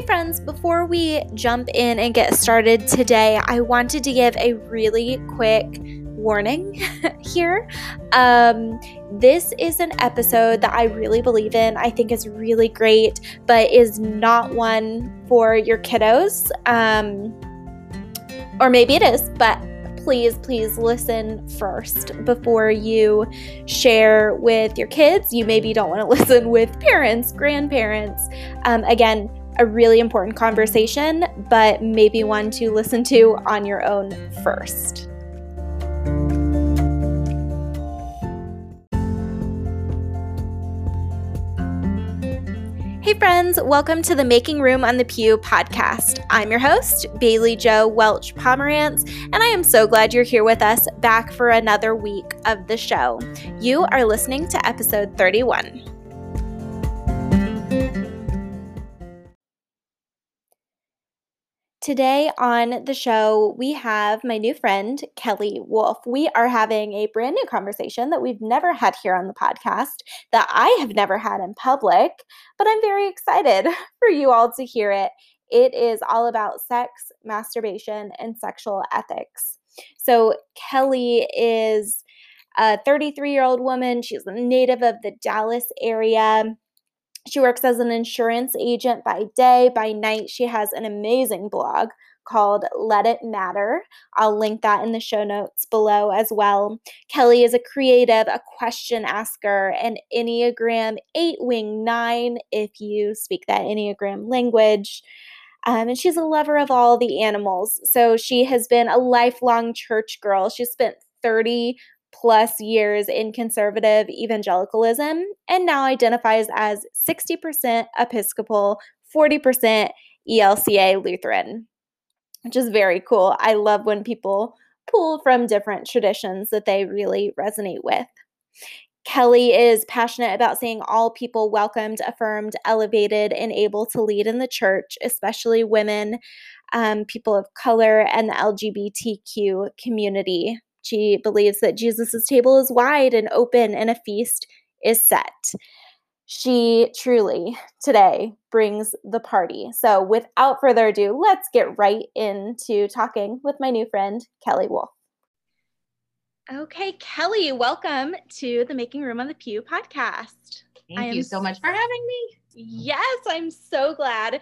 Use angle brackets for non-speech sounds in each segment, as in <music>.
Hey, friends, before we jump in and get started today, I wanted to give a really quick warning <laughs> here. Um, this is an episode that I really believe in, I think is really great, but is not one for your kiddos. Um, or maybe it is, but please, please listen first before you share with your kids. You maybe don't want to <laughs> listen with parents, grandparents. Um, again, a really important conversation, but maybe one to listen to on your own first. Hey, friends, welcome to the Making Room on the Pew podcast. I'm your host, Bailey Joe Welch Pomerantz, and I am so glad you're here with us back for another week of the show. You are listening to episode 31. Today on the show, we have my new friend, Kelly Wolf. We are having a brand new conversation that we've never had here on the podcast, that I have never had in public, but I'm very excited <laughs> for you all to hear it. It is all about sex, masturbation, and sexual ethics. So, Kelly is a 33 year old woman. She's a native of the Dallas area. She works as an insurance agent by day. By night, she has an amazing blog called Let It Matter. I'll link that in the show notes below as well. Kelly is a creative, a question asker, an Enneagram 8 wing 9 if you speak that Enneagram language. Um, and she's a lover of all the animals. So she has been a lifelong church girl. She spent 30 plus years in conservative evangelicalism and now identifies as 60% Episcopal, 40% ELCA Lutheran, which is very cool. I love when people pull from different traditions that they really resonate with. Kelly is passionate about seeing all people welcomed, affirmed, elevated, and able to lead in the church, especially women, um, people of color, and the LGBTQ community. She believes that Jesus' table is wide and open and a feast is set. She truly today brings the party. So, without further ado, let's get right into talking with my new friend, Kelly Wolf. Okay, Kelly, welcome to the Making Room on the Pew podcast. Thank you so much for having me. Yes, I'm so glad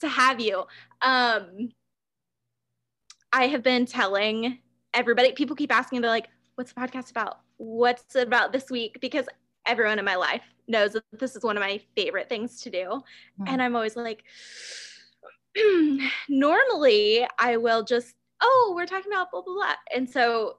to have you. Um, I have been telling everybody, people keep asking, they're like, what's the podcast about? What's it about this week? Because everyone in my life knows that this is one of my favorite things to do. Mm-hmm. And I'm always like, <clears throat> normally I will just, oh, we're talking about blah, blah, blah. And so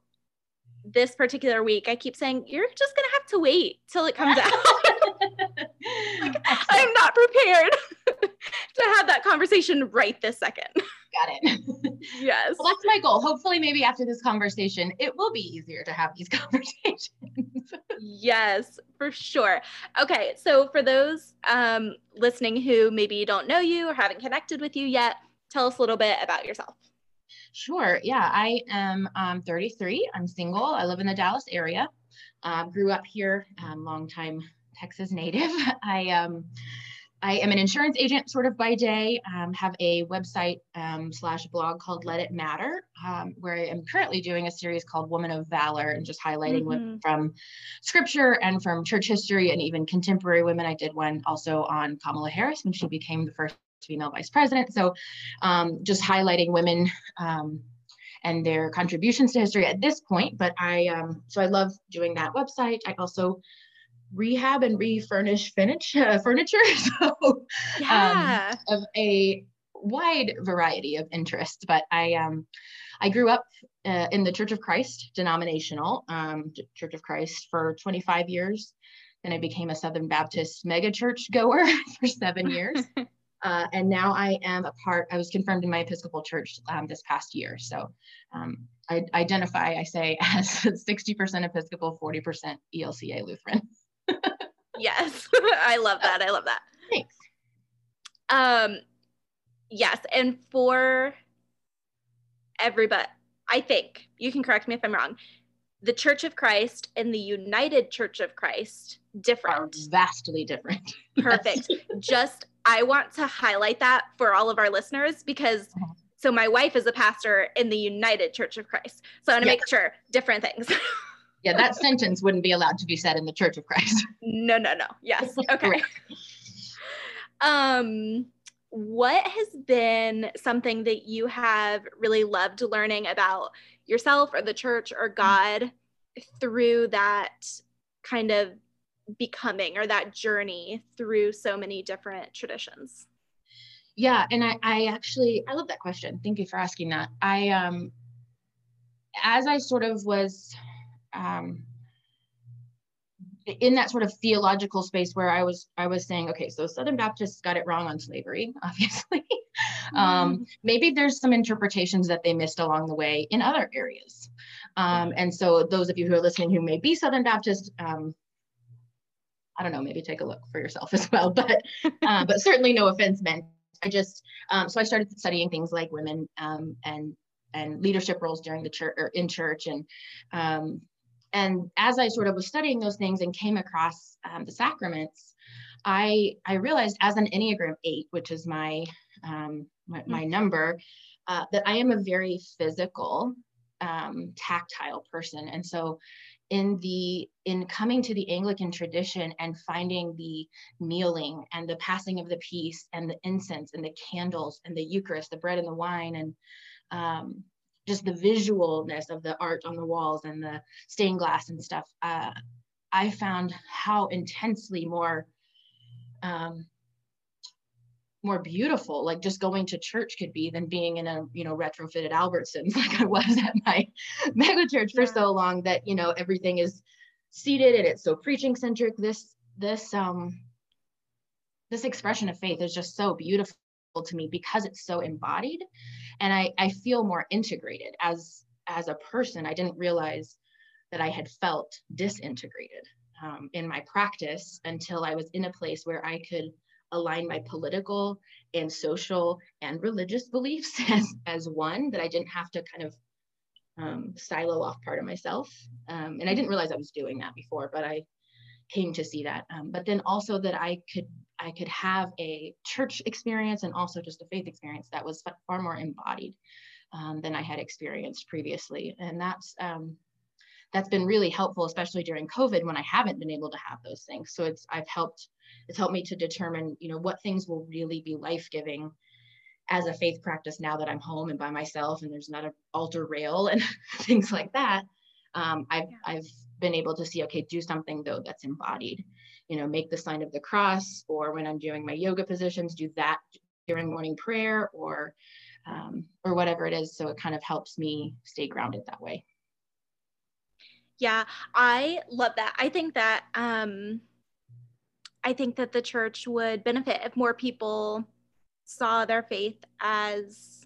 this particular week, I keep saying, you're just going to have to wait till it comes out. <laughs> like, I'm not prepared <laughs> <laughs> to have that conversation right this second. Got it. <laughs> Yes. Well, that's my goal. Hopefully, maybe after this conversation, it will be easier to have these <laughs> conversations. yes, for sure. Okay. So, for those um, listening who maybe don't know you or haven't connected with you yet, tell us a little bit about yourself. Sure. Yeah, I am um, 33. I'm single. I live in the Dallas area. Uh, grew up here, um, long time Texas native. I um, I am an insurance agent sort of by day, um, have a website um, slash blog called Let It Matter, um, where I am currently doing a series called Woman of Valor and just highlighting mm-hmm. from scripture and from church history and even contemporary women. I did one also on Kamala Harris when she became the first female vice president. So um, just highlighting women um, and their contributions to history at this point. But I, um, so I love doing that website. I also rehab and refurnish finish, <laughs> uh, furniture. <laughs> So, um, yeah. Um, of a wide variety of interests. But I, um, I grew up uh, in the Church of Christ, denominational um, Church of Christ, for 25 years. Then I became a Southern Baptist megachurch goer <laughs> for seven years. Uh, and now I am a part, I was confirmed in my Episcopal church um, this past year. So um, I identify, I say, as 60% Episcopal, 40% ELCA Lutheran yes. <laughs> I love that. I love that. Thanks. Um yes, and for everybody, I think you can correct me if I'm wrong. The Church of Christ and the United Church of Christ different. Are vastly different. <laughs> Perfect. Just I want to highlight that for all of our listeners because uh-huh. so my wife is a pastor in the United Church of Christ. So I want to yeah. make sure different things. <laughs> yeah, that sentence wouldn't be allowed to be said in the Church of Christ. <laughs> No, no, no. Yes. Okay. <laughs> um what has been something that you have really loved learning about yourself or the church or God through that kind of becoming or that journey through so many different traditions? Yeah, and I, I actually I love that question. Thank you for asking that. I um as I sort of was um in that sort of theological space where I was I was saying, okay, so Southern Baptists got it wrong on slavery, <laughs> obviously. um, mm-hmm. maybe there's some interpretations that they missed along the way in other areas. Um, and so those of you who are listening who may be Southern Baptist, um, I don't know, maybe take a look for yourself <laughs> as well. But uh, but certainly no offense meant. I just um, so I started studying things like women um, and and leadership roles during the church or in church and um, and as I sort of was studying those things and came across um, the sacraments, I I realized as an Enneagram eight, which is my um, my, my, number, uh, that I am a very physical, um, tactile person, and so in the in coming to the Anglican tradition and finding the kneeling and the passing of the peace and the incense and the candles and the Eucharist, the bread and the wine and um, just the visualness of the art on the walls and the stained glass and stuff, uh, I found how intensely more um, more beautiful like just going to church could be than being in a you know retrofitted albertsons <laughs> like i was at my <laughs> mega church for yeah. so long that you know everything is seated and it's so preaching centric this this um this expression of faith is just so beautiful to me because it's so embodied and I, I feel more integrated. As as a person i didn't realize that i had felt disintegrated um, in my practice until i was in a place where i could align my political and social and religious beliefs <laughs> as, as one that i didn't have to kind of um, silo off part of myself. Um, and i didn't realize i was doing that before but i came to see that um, but then also that i could I could have a church experience and also just a faith experience that was far more embodied um, than I had experienced previously. And that's um, that's been really helpful, especially during COVID when I haven't been able to have those things. So it's I've helped it's helped me to determine, you know, what things will really be life-giving as a faith practice now that I'm home and by myself and there's not an altar rail <laughs> and things like that. Um, I've. I've been able to see, okay, do something though that's embodied you know, make the sign of the cross, or when I'm doing my yoga positions, do that during morning prayer or um, or whatever it is. So it kind of helps me stay grounded that way. Yeah, I love that. I think that um, I think that the church would benefit if more people saw their faith as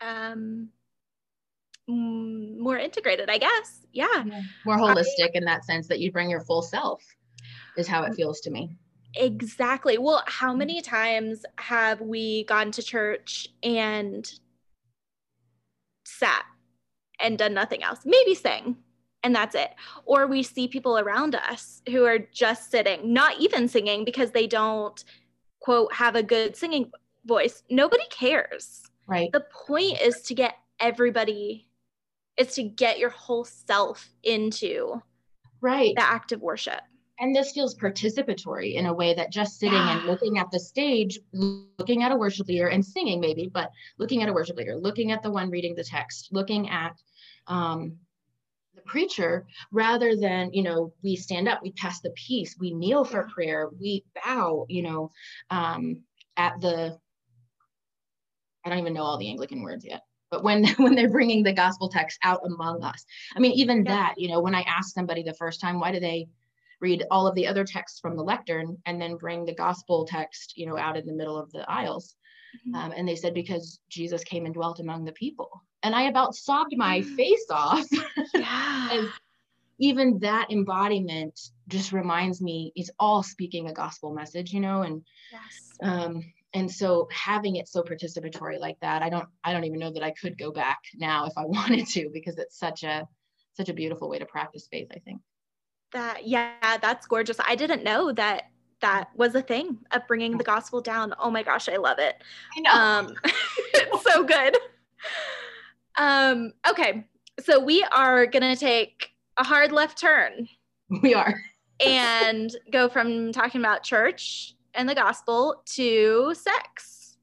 um, Mm, more integrated. I guess. Yeah. yeah. More holistic I, in that sense that you bring your full self is how it mm. feels to me. Exactly. Well, how mm. many times have we gone to church and sat and done nothing else? Maybe sing, and that's it. Or we see people around us who are just sitting, not even singing because they don't, quote, have a good singing voice. Nobody cares. Right. The point is to get everybody, is to get your whole self into right. the act of worship. And this feels participatory in a way that just sitting yeah. and looking at the stage looking at a worship leader and singing maybe but looking at a worship leader looking at the one reading the text looking at um, the preacher rather than you know we stand up we pass the peace we kneel for prayer we bow you know um, at the i don't even know all the anglican words yet but when <laughs> when they're bringing the gospel text out among us i mean even yeah. that you know when i ask somebody the first time why do they read all of the other texts from the lectern and then bring the gospel text you know out in the middle of the aisles mm-hmm. um, and they said because jesus came and dwelt among the people and i about sobbed my mm. face off <laughs> yeah. even that embodiment just reminds me it's all speaking a gospel message you know and yes. um and so having it so participatory like that i don't i don't even know that i could go back now if i <laughs> wanted to because it's such a such a beautiful way to practice faith i think that yeah that's gorgeous i didn't know that that was a thing of bringing the gospel down. Oh my gosh, I love it. I know. Um, <laughs> it's so good. Um, okay, so we are gonna take a hard left turn we are. <laughs> and go from talking about church and the gospel to sex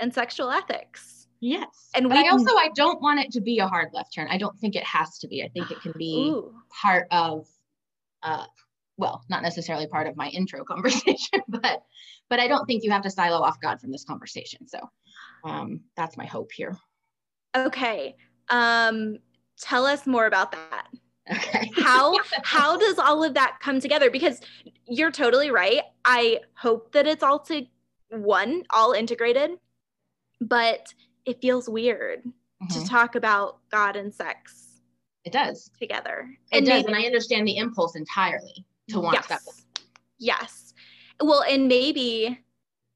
and sexual ethics. Yes. And we we also I don't want it to be a hard left turn. I don't think it has to be. I think it can be Ooh. part of uh well, not necessarily part of my intro <laughs> conversation, but but I don't think you have to silo off God from this conversation. So um that's my hope here. Okay. Um, tell us more about that. Okay. <laughs> How <laughs> how does all of that come together? Because you're totally right. I hope that it's all to one, all integrated, but it feels weird to Mhm. talk about God and sex It does. together. It does. maybe- And I understand the impulse entirely to want yes. that. Yes. Well, and maybe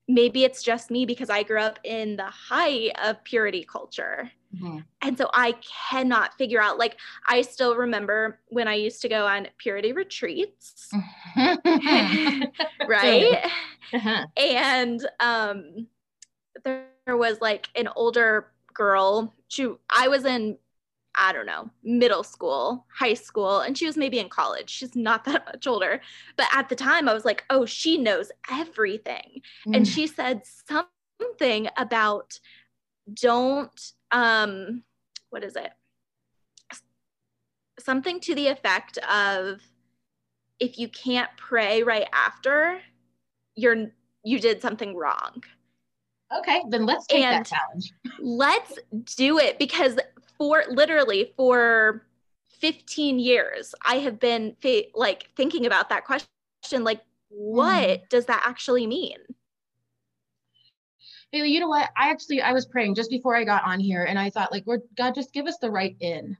maybe it's just me because I grew up in the height of purity culture. Mhm. And so I cannot figure out like I still remember when I used to go on purity retreats, <laughs> right? Uh-huh. and um there was like an older girl she i was in i don't know middle school high school and she was maybe in college she's not <laughs> that much older but at the time i was like oh she knows everything and Mm. she said something about don't um what is it? Something to the effect of if you can't pray right after you're you did something wrong. Okay, then let's take And- that challenge. let's do it because for literally for 15 years i have been like thinking about that question like what does that actually mean Haley, you know what? I actually I was praying just before I got on here, and I thought, like, Lord God, just give us the right in,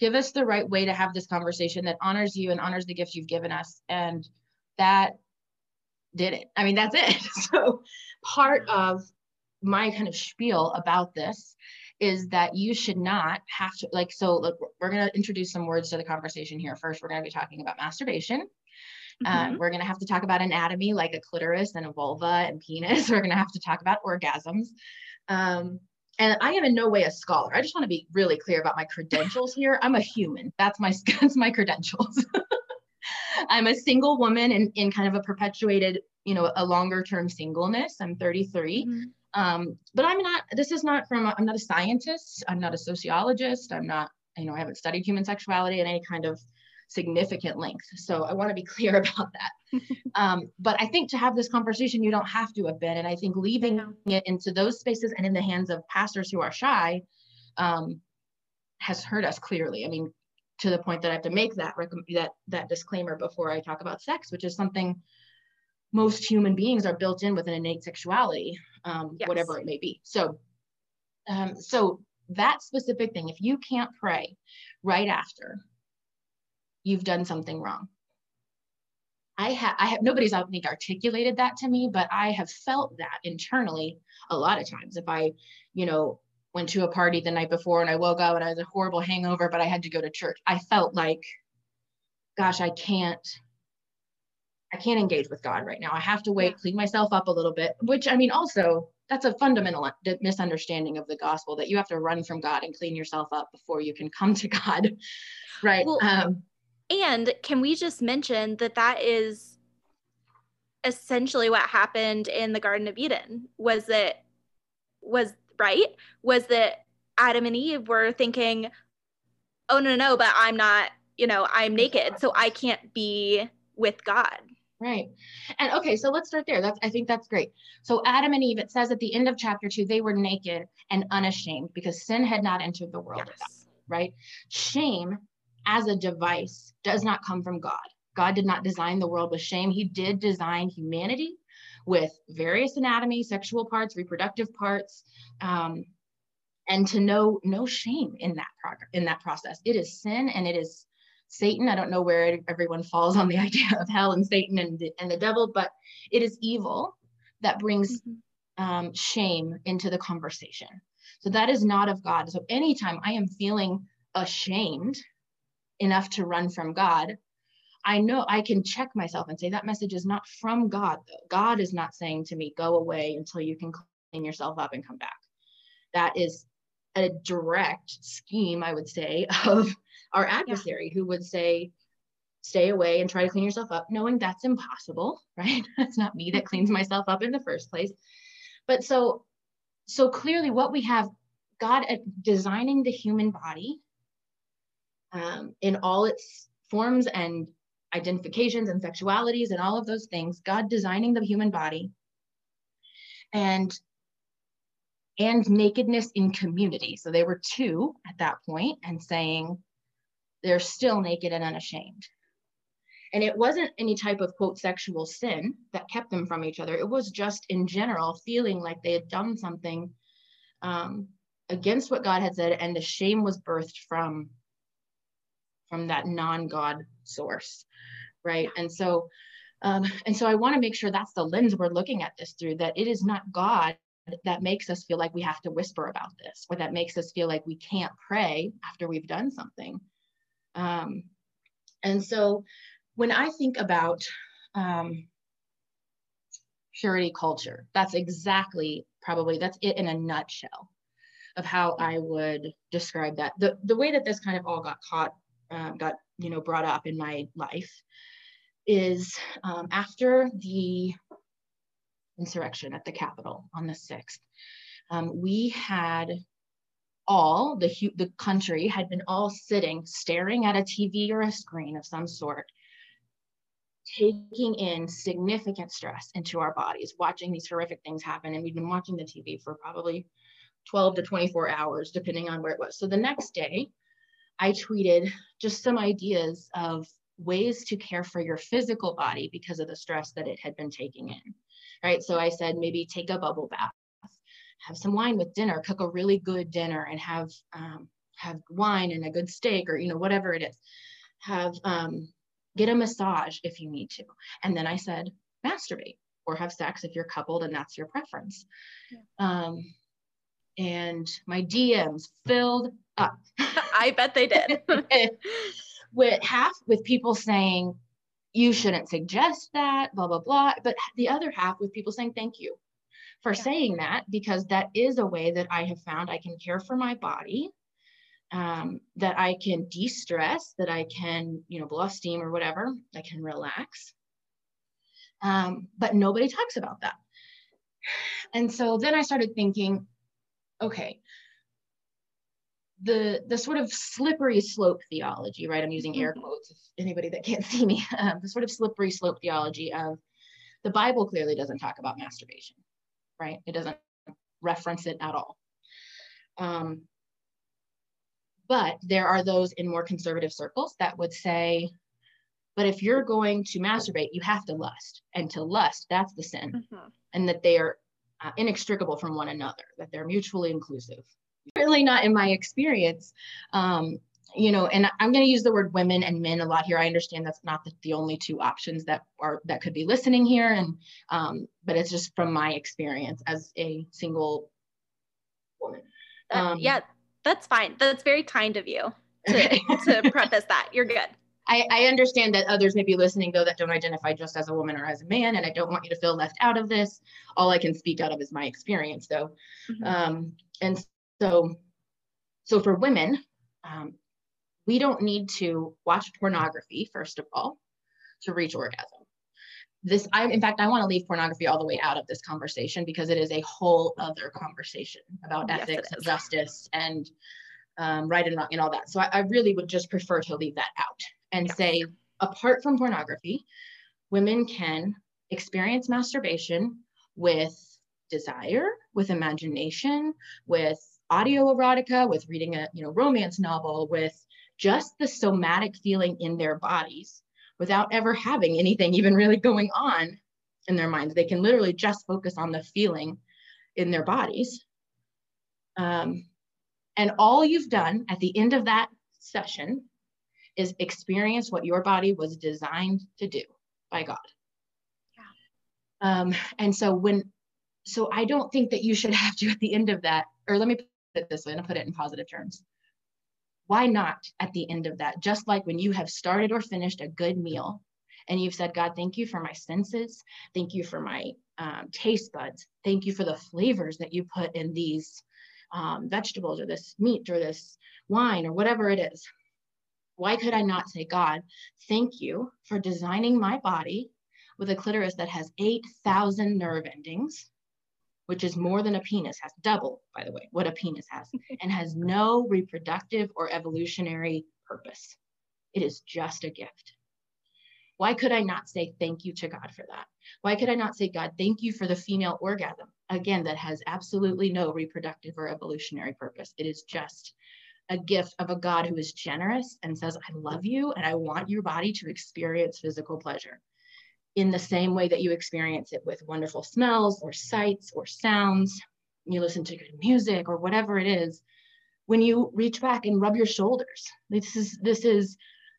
give us the right way to have this conversation that honors you and honors the gifts you've given us, and that did it. I mean, that's it. <laughs> So, part of my kind of spiel about this is that you should not have to like. So, look, we're going to introduce some words to the conversation here. First, we're going to be talking about masturbation. Uh, Mhm. we're going to have to talk about anatomy like a clitoris and a vulva and penis. <laughs> We're going to have to talk about orgasms. Um, and I am in no way a scholar. I just want to be really clear about my credentials <laughs> here. I'm a human. That's my <laughs> that's my credentials. I'm a single woman in, in kind of a perpetuated, you know, a longer term singleness. I'm 33. Mhm. Um, but I'm not, this is not from, I'm not a scientist. I'm not a sociologist. I'm not, you know, I haven't studied human sexuality in any kind of significant length. So I want to be <laughs> clear about that. um, but I think to have this conversation, you don't have to have been. And I think leaving it into those spaces and in the hands of pastors who are shy um, has hurt us clearly. I mean, to the point that I have to make that recom- that that disclaimer before I talk about sex, which is something most human beings are built in with an innate sexuality, um, Yes. whatever it may be. So, um, so that specific thing, if you can't pray right after, you've done something wrong. I have, I have, nobody's I think articulated that to me, but I have felt that internally a lot of times. If I, you know, went to a party the night before and I woke up and I had a horrible hangover, but I had to go to church, I felt like, gosh, I can't, I can't engage with God right now. I have to wait, clean myself up a little bit, which I mean, also, that's a fundamental misunderstanding of the gospel that you have to run from God and clean yourself up before you can come to God. <laughs> Right. Well, um, And can we just mention that that is essentially what happened in the Garden of Eden? Was it was right? Was that Adam and Eve were thinking, "Oh no, no, but I'm not, you know, I'm naked, so I can't be with God." Right. And okay, so let's start there. That's I think that's great. So Adam and Eve, it says at the end of chapter two, they were naked and unashamed because sin had not entered the world, Yes. right? Shame as a device does not come from God. God did not design the world with shame. He did design humanity with various anatomy, sexual parts, reproductive parts, um, and to know no shame in that progress in that process. It is sin and it is Satan. I don't know where everyone falls on the <laughs> idea of hell and Satan and the, and the devil, but it is evil that brings Mhm. um, shame into the conversation. So that is not of God. So anytime I am feeling ashamed enough to run from God, I know I can check myself and say that message is not from God, though. God is not saying to me, go away until you can clean yourself up and come back. That is a direct scheme, I would say, <laughs> of our adversary yeah. who would say, stay away and try to clean yourself up, knowing that's impossible, <laughs> right? That's not me that cleans myself up in the first place. But so, so clearly what we have, God uh, designing the human body um, in all its forms and identifications and sexualities and all of those things, God designing the human body and and nakedness in community. So they were two at that point and saying they're still naked and unashamed. And it wasn't any type of quote sexual sin that kept them from each other. It was just in general feeling like they had done something um, against what God had said, and the shame was birthed from from that non-God source, right? And so, um, and so I want to make sure that's the lens we're looking at this through. That it is not God that makes us feel like we have to whisper about this, or that makes us feel like we can't pray after we've done something. Um, and so when I think about um, purity culture, that's exactly probably that's it in a nutshell of how I would describe that. The the way that this kind of all got caught, um, got you know brought up in my life, is um, after the insurrection at the Capitol on the sixth. Um, we had all the the country had been all sitting staring at a TV or a screen of some sort taking in significant stress into our bodies, watching these horrific things happen. And we've been watching the TV for probably 12 to 24 hours, depending on where it was. So the next day, I tweeted just some ideas of ways to care for your physical body because of the stress that it had been taking in. Right. So I said, maybe take a bubble bath, have some wine with dinner, cook a really good dinner and have, um, have wine and a good steak or, you know, whatever it is. Have um, get a massage if you need to. And then I said, masturbate or have sex if you're coupled and that's your preference. Yeah. Um, and my DMs filled up. <laughs> <laughs> I bet they did. <laughs> with half with people saying, you shouldn't suggest that, blah, blah, blah. But the other half with people saying, thank you for yeah. saying that, because that is a way that I have found I can care for my body um, that I can de-stress, that I can, you know, blow off steam or whatever, I can relax. Um, but nobody talks about that. <sighs> And so then I started thinking, okay, the the sort of slippery slope theology, right? I'm using air mm-hmm. quotes. If anybody that can't <laughs> see me, um, the sort of slippery slope theology of the Bible clearly doesn't talk about masturbation, right? It doesn't reference it at all. Um, but there are those in more conservative circles that would say, but if you're going to masturbate, you have to lust. And to lust, that's the sin. Mm-hmm. And that they are uh, inextricable from one another, that they're mutually inclusive. Really not in my experience. Um, you know, and I'm going to use the word women and men a lot here. I understand that's not the, the only two options that are that could be listening here, and um, but it's just from my experience as a single woman. Um, uh, yeah, that's fine. That's very kind of you to, to <laughs> preface that. You're good. I, I, understand that others may be listening though that don't identify just as a woman or as a man, and I don't want you to feel left out of this. All I can speak out of is my experience, though. Mm-hmm. Um, and so, so for women, um, we don't need to watch pornography first of all to reach orgasm. This i in fact i want to leave pornography all the way out of this conversation because it is a whole other conversation about yes, ethics and justice and um, right and wrong and all that. So I, I, really would just prefer to leave that out and yes. say apart from pornography women can experience masturbation with desire with imagination with audio erotica with reading a you know romance novel with just the somatic feeling in their bodies without ever having anything <laughs> even really going on in their minds. They can literally just focus on the feeling in their bodies. Um, and all you've done at the end of that session is experience what your body was designed to do by God. Yeah. Um, and so when, so I don't think that you should <laughs> have to at the end of that, or let me put it this way, and put it in positive terms. why not at the end of that? Just like when you have started or finished a good meal and you've said, God, thank you for my senses. Thank you for my um, taste buds. Thank you for the flavors that you put in these um, vegetables or this meat or this wine or whatever it is. Why could I not say, God, thank you for designing my body with a clitoris that has 8,000 nerve endings, which is more than a penis, has double, by the way, what a penis has, <laughs> and has no reproductive or evolutionary purpose. It is just a gift. Why could I not say thank you to God for that? Why could I not say, God, thank you for the female orgasm? Again, that has absolutely no reproductive or evolutionary purpose. It is just a gift of a God who is generous and says, I love you and I want your body to experience physical pleasure in the same way that you experience it with wonderful smells or sights or sounds. You listen to good music or whatever it is. When you reach back and rub your shoulders, this is this is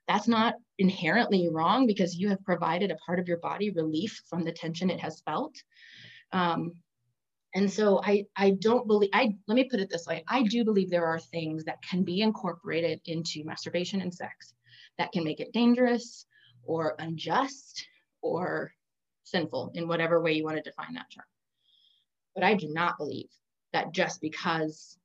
that's not inherently wrong because you have provided a part of your body relief from the tension it has felt. Um, and so I, I don't believe, I, let me put it this way. I do believe there are things that can be incorporated into masturbation and sex that can make it dangerous or unjust or sinful in whatever way you want to define that term. But I do not believe that just because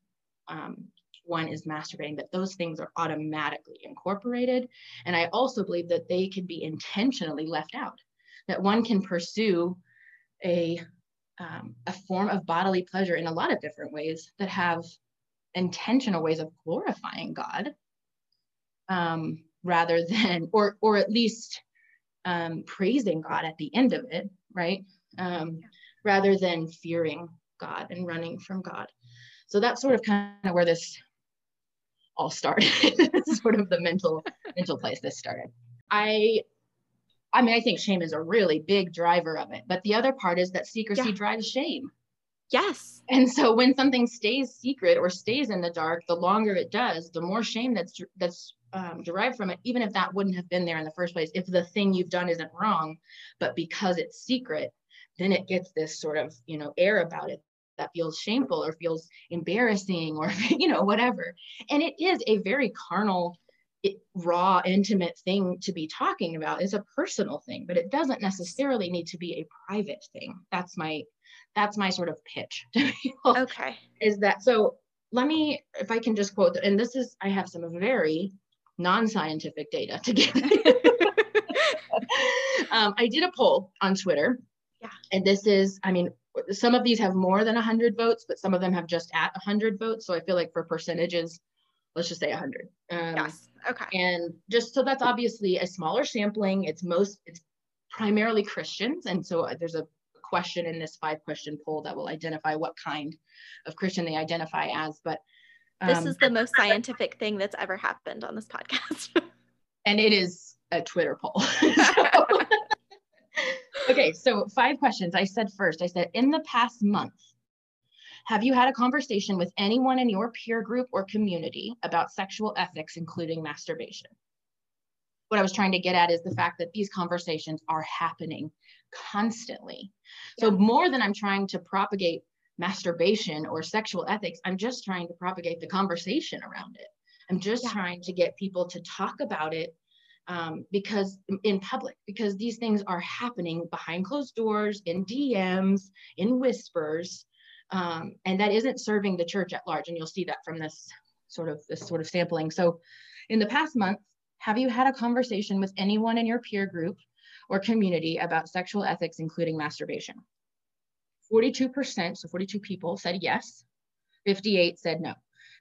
um, one is masturbating, that those things are automatically incorporated. And I also believe that they can be intentionally left out, that one can pursue a, um, a form of bodily pleasure in a lot of different ways that have intentional ways of glorifying God um, rather than, or, or at least um, praising God at the end of it, right? Um, rather than fearing God and running from God. So that's sort of kind of where this all started. <laughs> sort of the mental mental place this started. I I mean, I think shame is a really big driver of it. But the other part is that secrecy yeah. drives shame. Yes. And so when something stays secret or stays in the dark, the longer it does, the more shame that's that's um, derived from it, even if that wouldn't have been there in the first place. If the thing you've done isn't wrong, but because it's secret, then it gets this sort of you know air about it that feels shameful or feels embarrassing or <laughs> you know whatever and it is a very carnal it, raw intimate thing to be talking about it's a personal thing but it doesn't necessarily need to be a private thing that's my that's my sort of pitch <laughs> to people. okay is that so let me if i can just quote and this is i have some very non-scientific data to give <laughs> <laughs> um, i did a poll on twitter yeah and this is i mean some of these have more than 100 votes, but some of them have just at 100 votes. So I feel like for percentages, let's just say 100. Um, yes. Okay. And just so that's obviously a smaller sampling. It's most, it's primarily Christians. And so uh, there's a question in this five question poll that will identify what kind of Christian they identify as. But um, this is the most scientific thing that's ever happened on this podcast. <laughs> and it is a Twitter poll. so, <laughs> okay, so five questions. I said first, I said, in the past month, have you had a conversation with anyone in your peer group or community about sexual ethics, including masturbation? What I was trying to get at is the fact that these conversations are happening constantly. Yeah. So, more than I'm trying to propagate masturbation or sexual ethics, I'm just trying to propagate the conversation around it. I'm just yeah. trying to get people to talk about it um, because in public, because these things are happening behind closed doors, in DMs, in whispers, um, and that isn't serving the church at large. And you'll see that from this sort of this sort of sampling. So, in the past month, have you had a conversation with anyone in your peer group or community about sexual ethics, including masturbation? 42%, so 42 people said yes, 58 said no.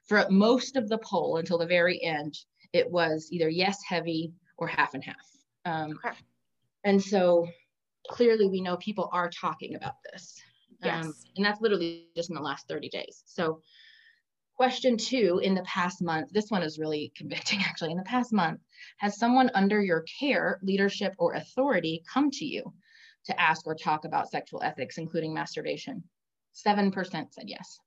For most of the poll until the very end, it was either yes heavy or half and half. Um, okay. And so clearly we know people are talking about this. Yes. Um, and that's literally just in the last 30 days. So question two, in the past month, this one is really convicting <laughs> actually. In the past month, has someone under your care, leadership, or authority come to you to ask or talk about sexual ethics, including masturbation? 7% said yes.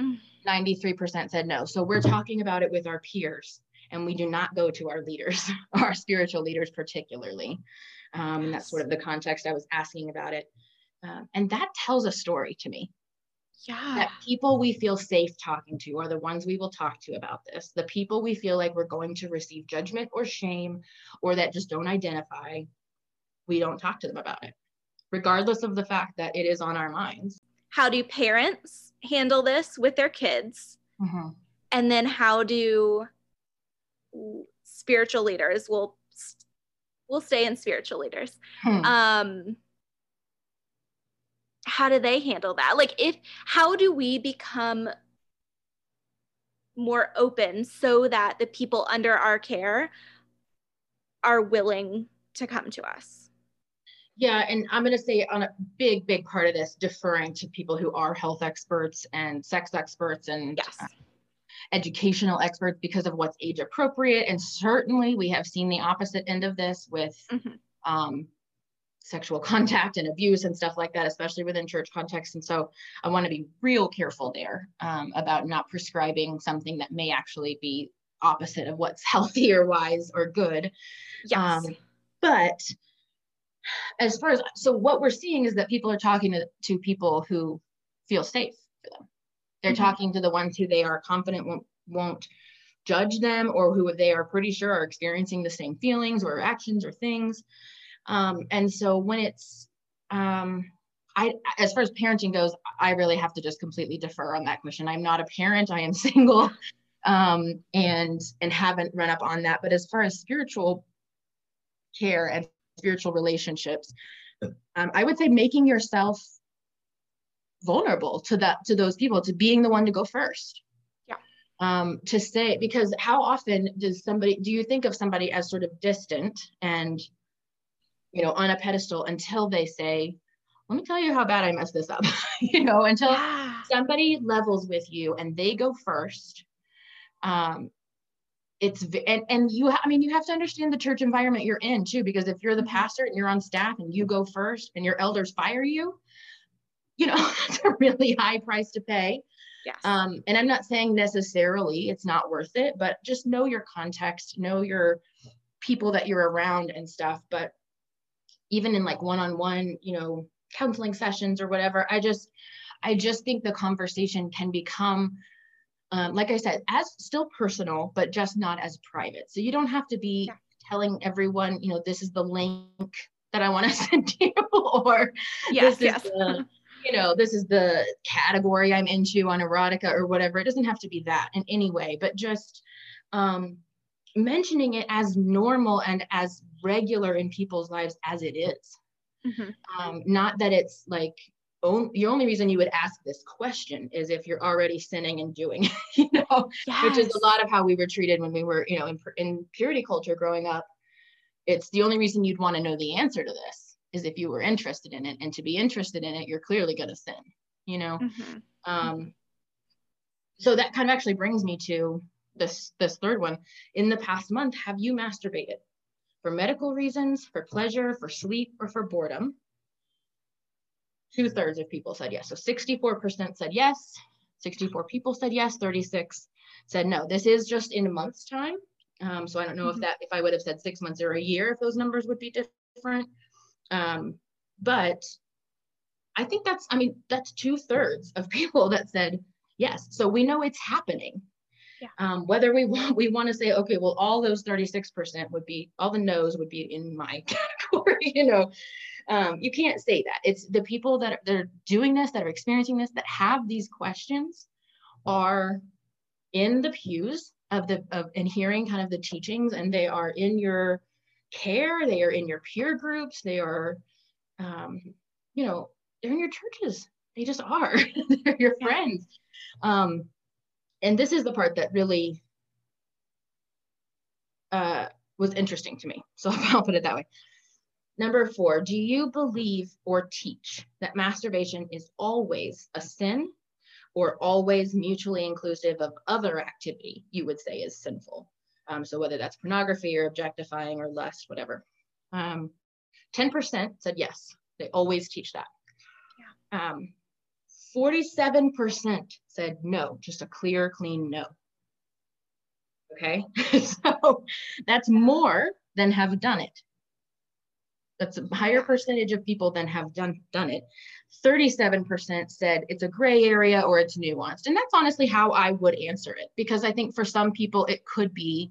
Mm. 93% said no. So we're talking about it with our peers and we do not go to our leaders, <laughs> our spiritual leaders particularly. Um, and that's sort of the context I was asking about it. Um, and that tells a story to me. Yeah. That people we feel safe talking to are the ones we will talk to about this. The people we feel like we're going to receive judgment or shame or that just don't identify, we don't talk to them about it, regardless of the fact that it is on our minds. How do parents handle this with their kids? Mm-hmm. And then how do spiritual leaders will we'll stay in spiritual leaders hmm. um how do they handle that like if how do we become more open so that the people under our care are willing to come to us yeah and i'm going to say on a big big part of this deferring to people who are health experts and sex experts and yes. Uh, educational experts because of what's age appropriate and certainly we have seen the opposite end of this with mm-hmm. um, sexual contact and abuse and stuff like that, especially within church context. And so I want to be real careful there um, about not prescribing something that may actually be opposite of what's <laughs> healthy or wise or good. Yes. Um, but as far as so what we're seeing is that people are talking to, to people who feel safe for them. They're mm-hmm. talking to the ones who they are confident won't, won't judge them or who they are pretty sure are experiencing the same feelings or actions or things. Um, and so when it's, um, I, as far as parenting goes, I really have to just completely defer on that question. I'm not a parent. I am <laughs> single, um, and and haven't run up on that. But as far as spiritual care and spiritual relationships, um, I would say making yourself vulnerable to that to those people, to being the one to go first. Yeah. Um, to say because how often does somebody do you think of somebody as sort of distant and you know, on a pedestal until they say, let me tell you how bad I messed this up, <laughs> you know, until yeah. somebody levels with you and they go first. Um, it's and and you I mean you have to understand the church environment you're in too because if you're the mm-hmm. pastor and you're on staff and you go first and your elders fire you you know <laughs> it's a really high price to pay yes. um and I'm not saying necessarily it's not worth it but just know your context know your people that you're around and stuff but even in like one-on-one you know counseling sessions or whatever i just i just think the conversation can become um, like i said as still personal but just not as private so you don't have to be yeah. telling everyone you know this is the link that i want to <laughs> send to you or yes, this yes. is the you know this is the category i'm into on erotica or whatever it doesn't have to be that in any way but just um, mentioning it as normal and as regular in people's lives as it is. Mm-hmm. Um, not that it's like on, the only reason you would ask this question is if you're already sinning and doing, <laughs> you know, yes. which is a lot of how we were treated when we were, you know, in, in purity culture growing up. It's the only reason you'd want to know the answer to this is if you were interested in it, and to be interested in it, you're clearly going to sin, you know. Mm-hmm. Um, so that kind of actually brings me to this this third one in the past month have you masturbated for medical reasons for pleasure for sleep or for boredom two-thirds of people said yes so 64% said yes 64 people said yes 36 said no this is just in a month's time um, so i don't know mm-hmm. if that if i would have said six months or a year if those numbers would be different um, but i think that's i mean that's two-thirds of <laughs> people that said yes so we know it's happening yeah. Um, whether we want we want to say, okay, well, all those 36% would be all the no's would be in my <laughs> category, you know. Um, you can't say that. It's the people that are, that are doing this, that are experiencing this, that have these questions are in the pews of the of and hearing kind of the teachings, and they are in your care, they are in your peer groups, they are um, you know, they're in your churches. They just are. <laughs> they're your friends. Um, and this is the part that really uh, was interesting to me. So <laughs> I'll put it that way. Number four, do you believe or teach that masturbation is always a sin or always mutually inclusive of other activity you would say is sinful? Um, so whether that's pornography or objectifying or lust, whatever. Um, 10% said yes, they always teach that. Yeah. Um, 47% said no, just a clear, clean no. Okay, <laughs> so that's more than have done it. That's a higher percentage of people than have done done it. 37% said it's a gray area or it's nuanced. And that's honestly how I would answer it because I think for some people it could be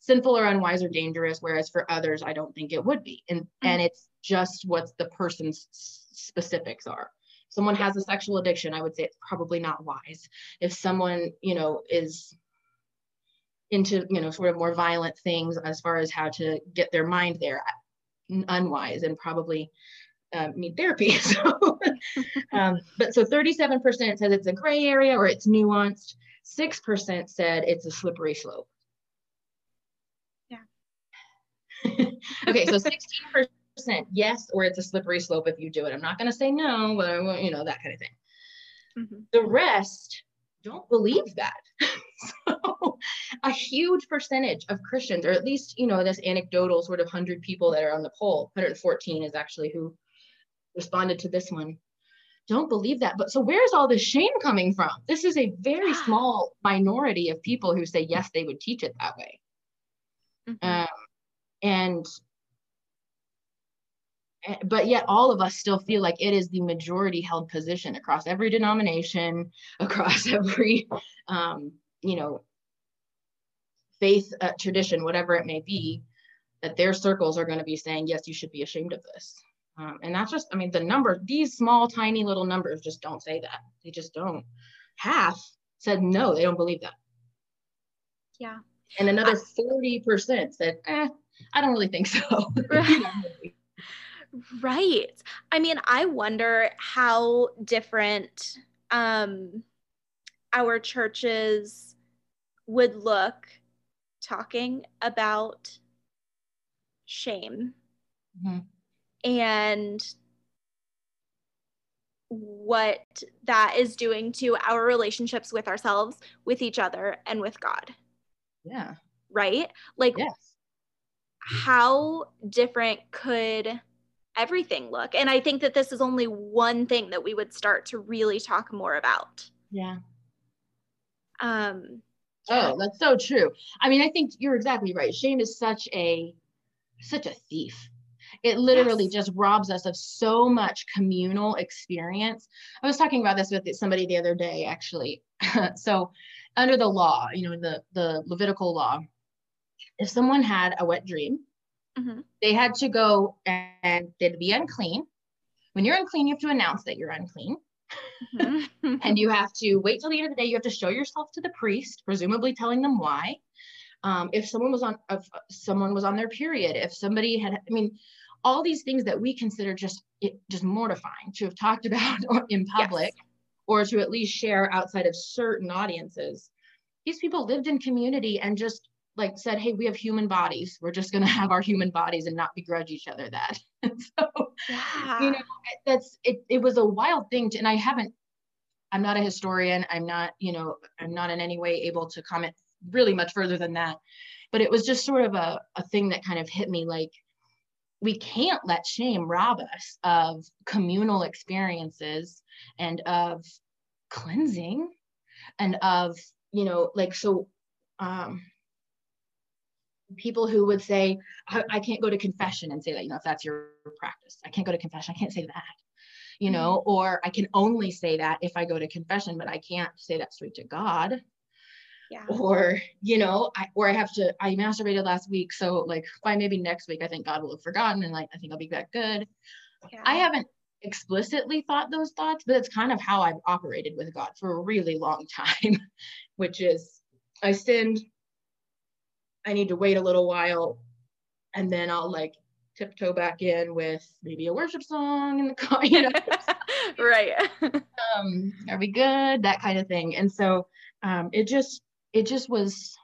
sinful or unwise or dangerous whereas for others I don't think it would be. And mm-hmm. and it's just what the person's specifics are. Someone has a sexual addiction, I would say it's probably not wise. If someone, you know, is into, you know, sort of more violent things as far as how to get their mind there, unwise and probably um, need therapy. <laughs> So, um, but so 37% says it's a gray area or it's nuanced. 6% said it's a slippery slope. Yeah. <laughs> okay, so 16% yes, or it's a slippery slope if you do it. I'm not going to say no, but I, you know, that kind of thing. Mm-hmm. The rest don't believe that. <laughs> so a huge percentage of Christians, or at least, you know, this anecdotal sort of 100 people that are on the poll, 114 is actually who responded to this one. Don't believe that but so where's all this shame coming from? This is a very small minority of people who say yes they would teach it that way. Mm-hmm. um, and eh, but yet all of us still feel like it is the majority held position across every denomination <laughs> across every um, you know faith uh, tradition whatever it may be that their circles are going to be saying yes you should be ashamed of this um, and that's just, I mean, the number, these small, tiny little numbers just don't say that. They just don't. Half said no, they don't believe that. Yeah. And another 40% said, eh, I don't really think so. <laughs> right. I mean, I wonder how different um, our churches would look talking about shame. Mm-hmm and what that is doing to our relationships with ourselves, with each other, and with God. Yeah. Right? Like, yes. how different could everything look? And I think that this is only one thing that we would start to really talk more about. Yeah. Um, oh, that's so true. I mean, I think you're exactly right. Shame is such a such a thief it literally yes. just robs us of so much communal experience. I was talking about this with somebody the other day, actually. <laughs> so, under the law, you know, the the Levitical law, if someone had a wet dream, mm-hmm. they had to go and they'd be unclean. When you're unclean, you have to announce that you're unclean. Mm-hmm. and you have to wait till the end of the day. You have to show yourself to the priest, presumably telling them why. Um, if someone was on, if someone was on their period, if somebody had, I mean, all these things that we consider just it, just mortifying to have talked about <laughs> in public yes. or to at least share outside of certain audiences these people lived in community and just like said hey we have human bodies. We're just going <laughs> to have our human bodies and not begrudge each other that. <laughs> So yeah. you know that's it, it was a wild thing to, and i haven't i'm not a historian. I'm not you know i'm not in any way able to comment really much further than that. But it was just sort of a, a thing that kind of hit me like we can't let shame rob us of communal experiences and of cleansing and of you know like so um people who would say I, I, can't go to confession and say that you know if that's your practice i can't go to confession i can't say that you know mm-hmm. or i can only say that if i go to confession but i can't say that straight to god yeah. or you know I, or i have to i masturbated last week so like by maybe next week i think god will have forgotten and like i think i'll be back good yeah. i haven't explicitly thought those thoughts but it's kind of how i've operated with god for a really long <laughs> time which is i sinned i need to wait a little while and then i'll like tiptoe back in with maybe a worship song in the car <laughs> you know? <laughs> Right. <laughs> Um are we good? That kind of thing. And so um it just it just was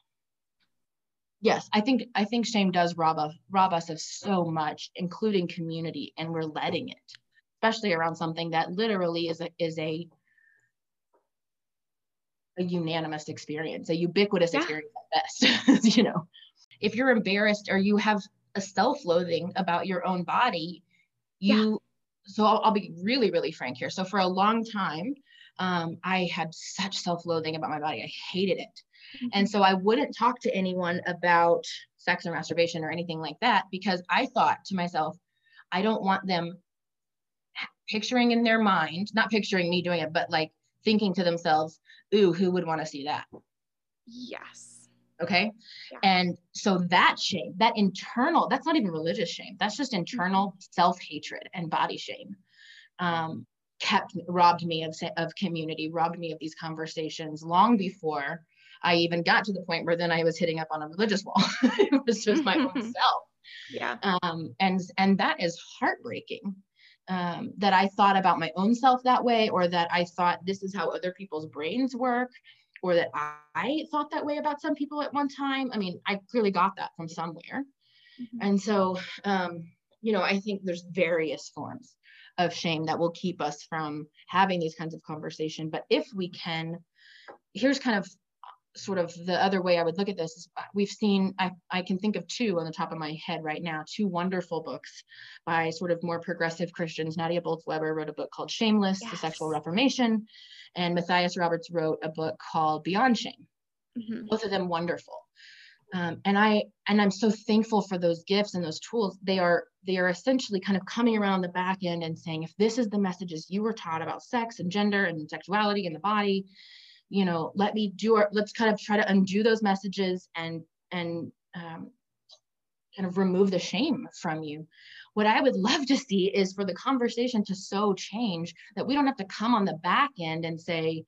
yes i think i think shame does rob us rob us of so much including community and we're letting it especially around something that literally is a is a a unanimous experience a ubiquitous yeah. experience at best <laughs> you know if you're embarrassed or you have a self-loathing about your own body you yeah. so I'll, I'll be really really frank here so for a long time um, i had such self-loathing about my body i hated it Mm-hmm. And so I wouldn't talk to anyone about sex or masturbation or anything like that because I thought to myself, I don't want them picturing in their mind, not picturing me doing it, but like thinking to themselves, ooh, who would want to see that? Yes. Okay. Yeah. And so that shame, that internal, that's not even religious shame. That's just internal mm-hmm. self hatred and body shame. Um, kept robbed me of of community, robbed me of these conversations long before I even got to the point where then I was hitting up on a religious wall. <laughs> it was just my own <laughs> self. Yeah. Um, and and that is heartbreaking. Um, that I thought about my own self that way, or that I thought this is how other people's brains work, or that I thought that way about some people at one time. I mean, I clearly got that from somewhere. Mm-hmm. And so, um, you know, I think there's various forms of shame that will keep us from having these kinds of conversation. But if we can, here's kind of sort of the other way I would look at this is we've seen, I, I can think of two on the top of my head right now, two wonderful books by sort of more progressive Christians. Nadia Bolz-Weber wrote a book called Shameless, yes. The Sexual Reformation, and Matthias Roberts wrote a book called Beyond Shame. Mm-hmm. Both of them wonderful um, and i and i'm so thankful for those gifts and those tools they are they are essentially kind of coming around the back end and saying if this is the messages you were taught about sex and gender and sexuality and the body you know let me do our let's kind of try to undo those messages and and um, kind of remove the shame from you what i would love to see is for the conversation to so change that we don't have to come on the back end and say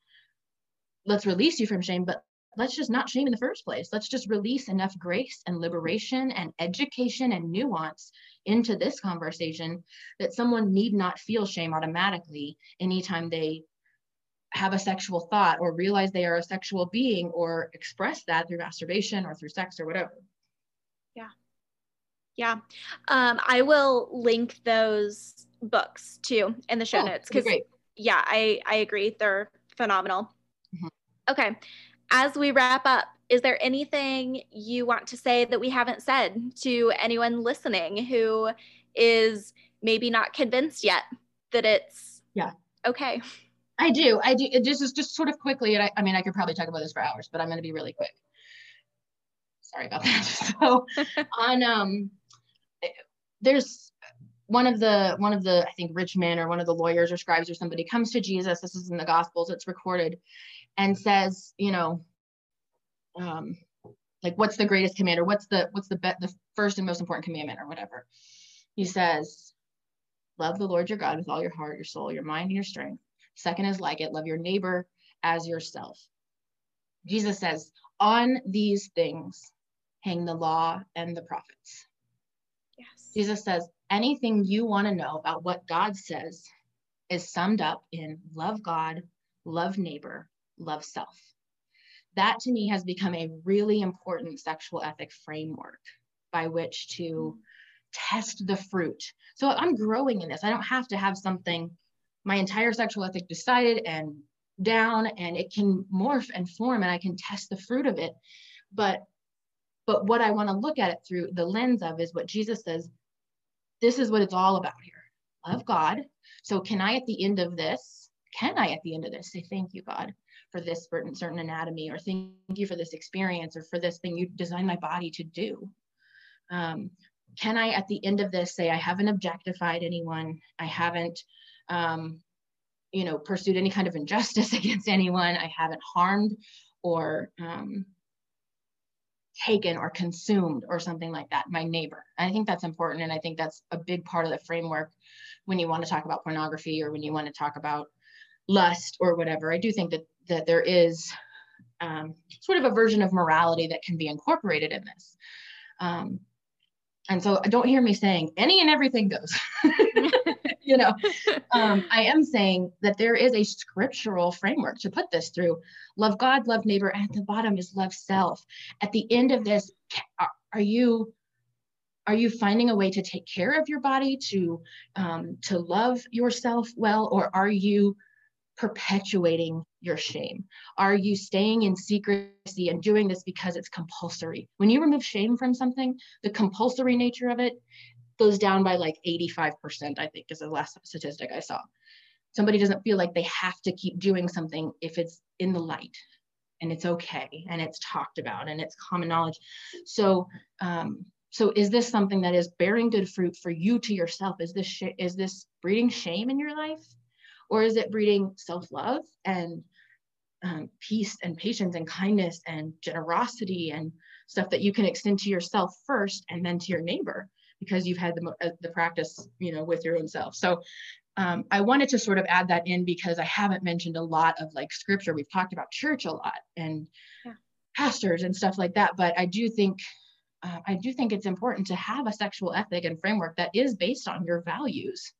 let's release you from shame but let's just not shame in the first place. Let's just release enough grace and liberation and education and nuance into this conversation that someone need not feel shame automatically anytime they have a sexual thought or realize they are a sexual being or express that through masturbation or through sex or whatever. Yeah. Yeah. Um, I will link those books too in the show oh, notes because yeah, I, I agree. They're phenomenal. Mm-hmm. Okay as we wrap up, is there anything you want to say that we haven't said to anyone listening who is maybe not convinced yet that it's yeah okay? I do. I do. It just is just sort of quickly, and I, I mean, I could probably talk about this for hours, but I'm going to be really quick. Sorry about that. <laughs> So, on um, there's one of the one of the I think rich men or one of the lawyers or scribes or somebody comes to Jesus. This is in the Gospels. It's recorded, and says, you know, um, like what's the greatest command or what's the what's the be- the first and most important commandment or whatever. He says, love the Lord your God with all your heart, your soul, your mind, and your strength. Second is like it, love your neighbor as yourself. Jesus says, on these things hang the law and the prophets. Yes. Jesus says, anything you want to know about what God says is summed up in love God, love neighbor, love self. That to me has become a really important sexual ethic framework by which to mm. test the fruit. So I'm growing in this. I don't have to have something my entire sexual ethic decided and down and it can morph and form and I can test the fruit of it. But but what I want to look at it through the lens of is what Jesus says this is what it's all about here. Love God. So can I at the end of this, can I at the end of this say thank you God for this certain, certain anatomy or thank you for this experience or for this thing you designed my body to do um, can i at the end of this say i haven't objectified anyone i haven't um, you know pursued any kind of injustice <laughs> against anyone i haven't harmed or um, taken or consumed or something like that my neighbor i think that's important and i think that's a big part of the framework when you want to talk about pornography or when you want to talk about lust or whatever i do think that that there is um, sort of a version of morality that can be incorporated in this. Um, and so don't hear me saying any and everything goes. <laughs> you know, <laughs> um, I am saying that there is a scriptural framework to put this through. Love God, love neighbor. And at the bottom is love self. At the end of this, are, are you are you finding a way to take care of your body to um, to love yourself well or are you perpetuating your shame? Are you staying in secrecy and doing this because it's compulsory? When you remove shame from something, the compulsory nature of it goes down by like 85%, I think is the last statistic I saw. Somebody doesn't feel like they have to keep doing something if it's in the light and it's okay and it's talked about and it's common knowledge. So, um, so is this something that is bearing good fruit for you to yourself? Is this sh- is this breeding shame in your life, or is it breeding self-love and um, peace and patience and kindness and generosity and stuff that you can extend to yourself first and then to your neighbor because you've had the, uh, the practice you know with your own self. So um, i wanted to sort of add that in because i haven't mentioned a lot of like scripture. We've talked about church a lot and yeah. pastors and stuff like that but i do think uh, i do think it's important to have a sexual ethic and framework that is based on your values.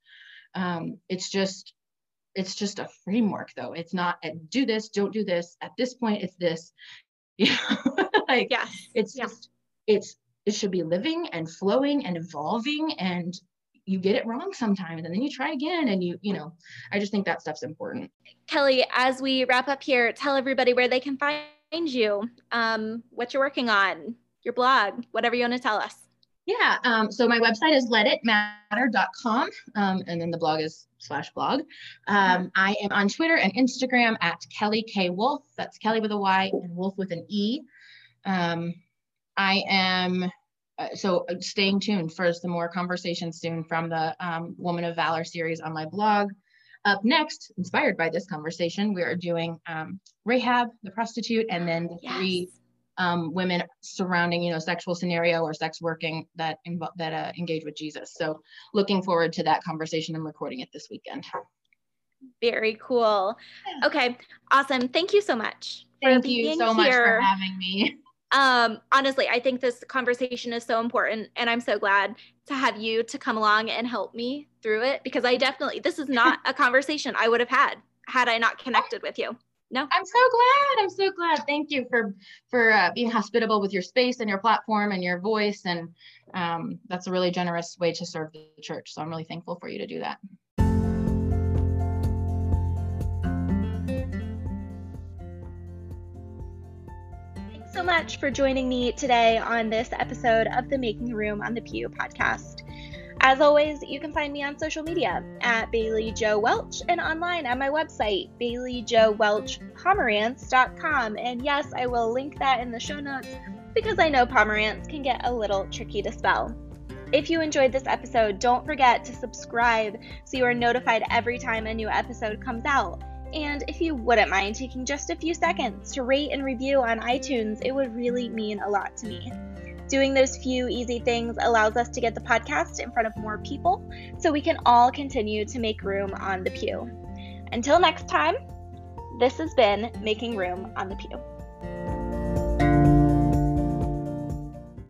Um, it's just it's just a framework though. It's not do this don't do this at this point it's this. <laughs> You know <laughs> like yeah it's yeah. just it's it should be living and flowing and evolving and you get it wrong sometimes and then you try again and you you know i just think that stuff's important kelly as we wrap up here tell everybody where they can find you um, what you're working on your blog whatever you want to tell us yeah. Um, so my website is letitmatter.com. Um, and then the blog is slash blog. Um, I am on Twitter and Instagram at Kelly K Wolfe. That's Kelly with a Y and Wolfe with an E. Um, I am uh, so uh, staying tuned for some more conversations soon from the um, Woman of Valor series on my blog. Up next, inspired by this conversation, we are doing um, Rahab, the prostitute, and then the yes. three um, women surrounding you know sexual scenario or sex working that invo- that uh, engage with Jesus. So looking forward to that conversation and recording it this weekend. Very cool. Okay, awesome. Thank you so much. Thank you so here. much for having me. <laughs> Um, honestly, I think this conversation is so important, and I'm so glad to have you to come along and help me through it because I definitely this is not <laughs> a conversation I would have had had I not connected with you. No? I'm so glad i'm so glad. Thank you for for uh, being hospitable with your space and your platform and your voice and um, that's a really generous way to serve the church so i'm really thankful for you to do that so much for joining me today on this episode of the Making Room on the Pew podcast. As always, you can find me on social media at Bailey Joe Welch and online at my website, BaileyJoeWelchPomerantz.com. And yes, I will link that in the show notes because I know Pomerantz can get a little tricky to spell. If you enjoyed this episode, don't forget to subscribe so you are notified every time a new episode comes out. And if you wouldn't mind taking just a few seconds to rate and review on iTunes, it would really mean a lot to me. Doing those few easy things allows us to get the podcast in front of more people so we can all continue to make room on the pew. Until next time, this has been Making Room on the Pew.